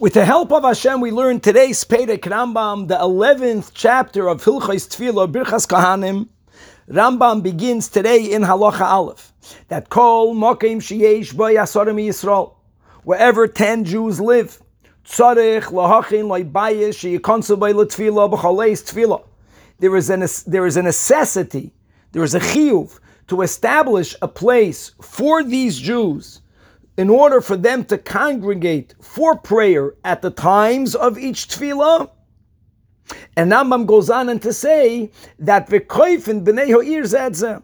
With the help of Hashem, we learn today's Perek Rambam, the 11th chapter of Hilchos Tefillah, Birchas Kahanim. Rambam begins today in Halacha Aleph, that Kol Mokim Sheyesh Bo Yasorim Yisrael, wherever 10 Jews live, Tzarech Lahachin Loibayis Sheyikonsu Bo L'Tefillah B'Choleis Tefillah. There is, an, there is a necessity, there is a chiyuv to establish a place for these Jews in order for them to congregate for prayer at the times of each tefillah. And Rambam goes on and to say that v'koifin b'nei ha'ir zedzeh,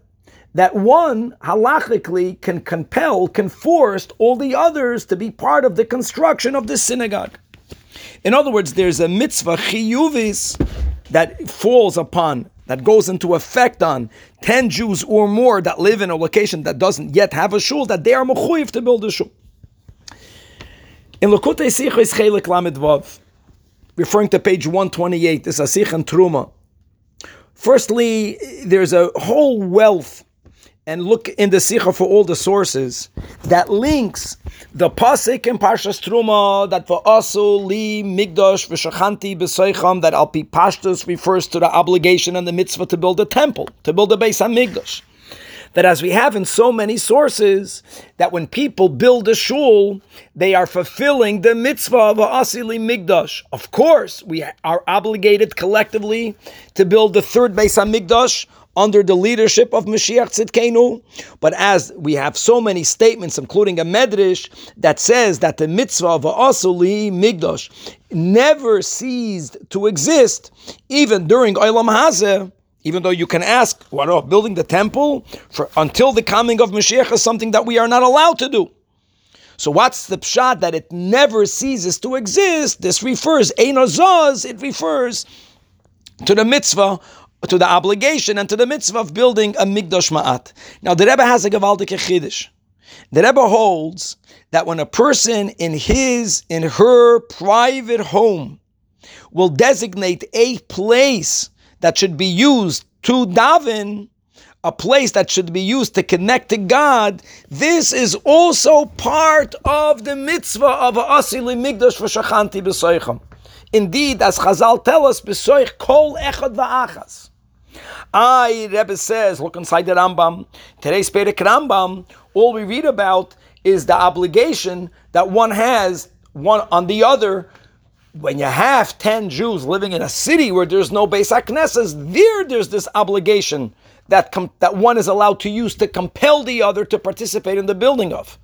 that one halachically can compel, can force all the others to be part of the construction of the synagogue. In other words, there's a mitzvah chiyuvis that falls upon that goes into effect on 10 Jews or more that live in a location that doesn't yet have a shul, that they are mechuyev to build a shul. In Likkutei Sichos Chelik Lamed Vav, referring to page 128, this is Asich and Truma. Firstly, there's a whole wealth and look in the Sikha for all the sources that links the pasuk in Parshas Truma that for asu li migdosh v'shachanti b'soicham that alpi pashtus refers to the obligation and the mitzvah to build a temple, to build a Beis Hamikdosh. That as we have in so many sources, that when people build a shul, they are fulfilling the mitzvah of asili migdosh. Of course, we are obligated collectively to build the third Beis Hamikdosh under the leadership of Mashiach Tzidkenu. But as we have so many statements, including a medrash, that says that the mitzvah of Asuli Migdosh never ceased to exist, even during Olam Hazeh, even though you can ask, what of building the temple for, until the coming of Mashiach is something that we are not allowed to do. So what's the pshat that it never ceases to exist? This refers, Ein it refers to the mitzvah to the obligation and to the mitzvah of building a Migdosh Ma'at. Now, the Rebbe has a Gavaldik Chiddush. The Rebbe holds that when a person in his, in her private home will designate a place that should be used to daven, a place that should be used to connect to God, this is also part of the mitzvah of Asili Migdosh v'Shachanti b'Soicham. Indeed, as Chazal tell us, b'Soich kol echad v'achas. I, Rebbe says, look inside the Rambam. Today's Perek Rambam, all we read about is the obligation that one has one on the other. When you have 10 Jews living in a city where there's no Beis HaKnesses, there there's this obligation that, com- that one is allowed to use to compel the other to participate in the building of.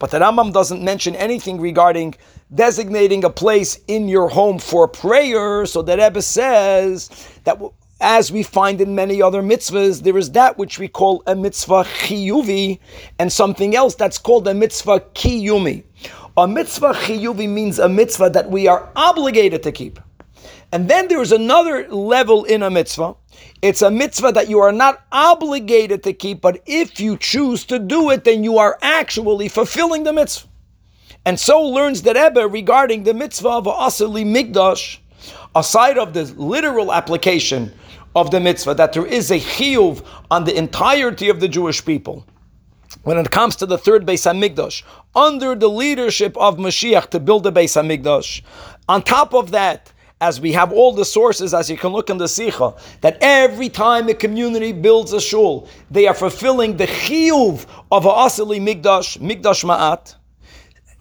But the Rambam doesn't mention anything regarding designating a place in your home for prayer. So the Rebbe says that as we find in many other mitzvahs, there is that which we call a mitzvah chiyuvi and something else that's called a mitzvah kiyumi. A mitzvah chiyuvi means a mitzvah that we are obligated to keep. And then there is another level in a mitzvah. It's a mitzvah that you are not obligated to keep, but if you choose to do it, then you are actually fulfilling the mitzvah. And so learns the Rebbe regarding the mitzvah of Asali Migdash, aside of the literal application of the mitzvah, that there is a chiyuv on the entirety of the Jewish people. When it comes to the third Beis Hamikdash, under the leadership of Mashiach to build the Beis Hamikdash, on top of that, as we have all the sources, as you can look in the Sikha, that every time a community builds a shul, they are fulfilling the chiyuv of a asili migdash, Mikdash ma'at.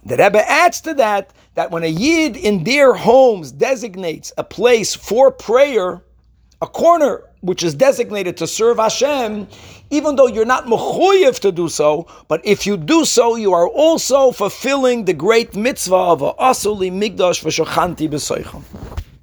The Rebbe adds to that that when a yid in their homes designates a place for prayer, a corner which is designated to serve Hashem, even though you're not mechuyev to do so, but if you do so, you are also fulfilling the great mitzvah of a asuli migdash v'shochanti b'soicham.